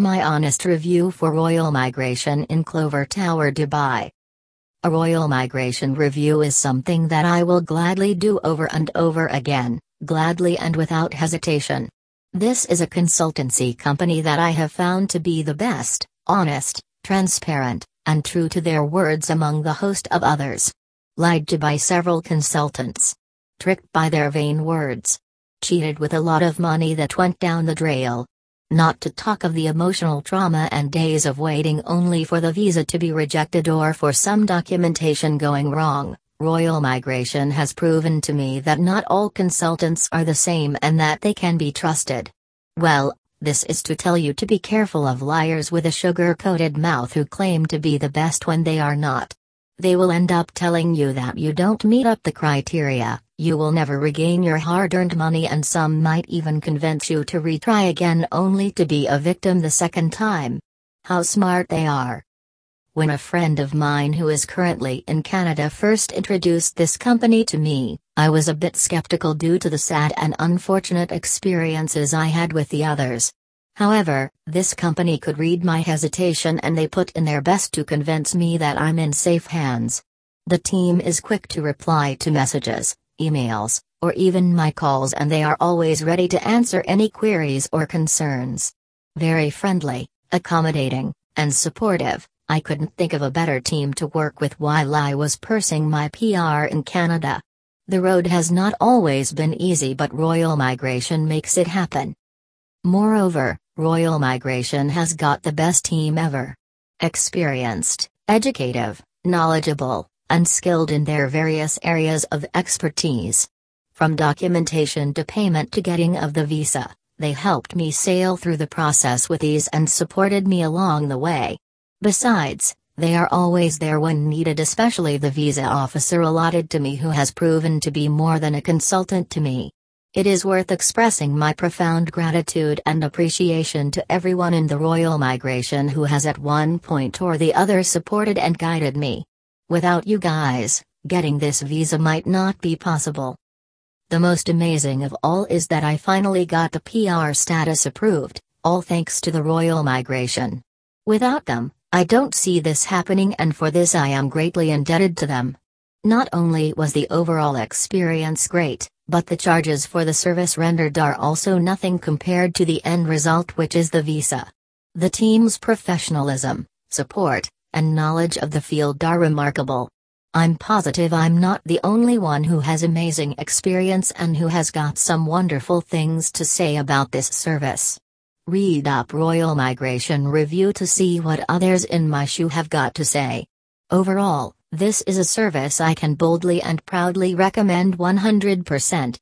My honest review for Royal Migration in Clover Tower, Dubai. A Royal Migration review is something that I will gladly do over and over again, gladly and without hesitation. This is a consultancy company that I have found to be the best, honest, transparent, and true to their words among the host of others. Lied to by several consultants. Tricked by their vain words. Cheated with a lot of money that went down the drain. Not to talk of the emotional trauma and days of waiting only for the visa to be rejected or for some documentation going wrong. Royal Migration has proven to me that not all consultants are the same and that they can be trusted. Well, this is to tell you to be careful of liars with a sugar coated mouth who claim to be the best when they are not. They will end up telling you that you don't meet up the criteria, you will never regain your hard earned money, and some might even convince you to retry again only to be a victim the second time. How smart they are. When a friend of mine who is currently in Canada first introduced this company to me, I was a bit skeptical due to the sad and unfortunate experiences I had with the others. However, this company could read my hesitation and they put in their best to convince me that I'm in safe hands. The team is quick to reply to messages, emails, or even my calls, and they are always ready to answer any queries or concerns. Very friendly, accommodating, and supportive. I couldn't think of a better team to work with while I was pursing my PR in Canada. The road has not always been easy, but Royal Migration makes it happen. Moreover, Royal Migration has got the best team ever. Experienced, educative, knowledgeable, and skilled in their various areas of expertise. From documentation to payment to getting of the visa, they helped me sail through the process with ease and supported me along the way. Besides, they are always there when needed, especially the visa officer allotted to me who has proven to be more than a consultant to me. It is worth expressing my profound gratitude and appreciation to everyone in the Royal Migration who has at one point or the other supported and guided me. Without you guys, getting this visa might not be possible. The most amazing of all is that I finally got the PR status approved, all thanks to the Royal Migration. Without them, I don't see this happening, and for this I am greatly indebted to them. Not only was the overall experience great, but the charges for the service rendered are also nothing compared to the end result, which is the visa. The team's professionalism, support, and knowledge of the field are remarkable. I'm positive I'm not the only one who has amazing experience and who has got some wonderful things to say about this service. Read up Royal Migration Review to see what others in my shoe have got to say. Overall, this is a service I can boldly and proudly recommend 100%.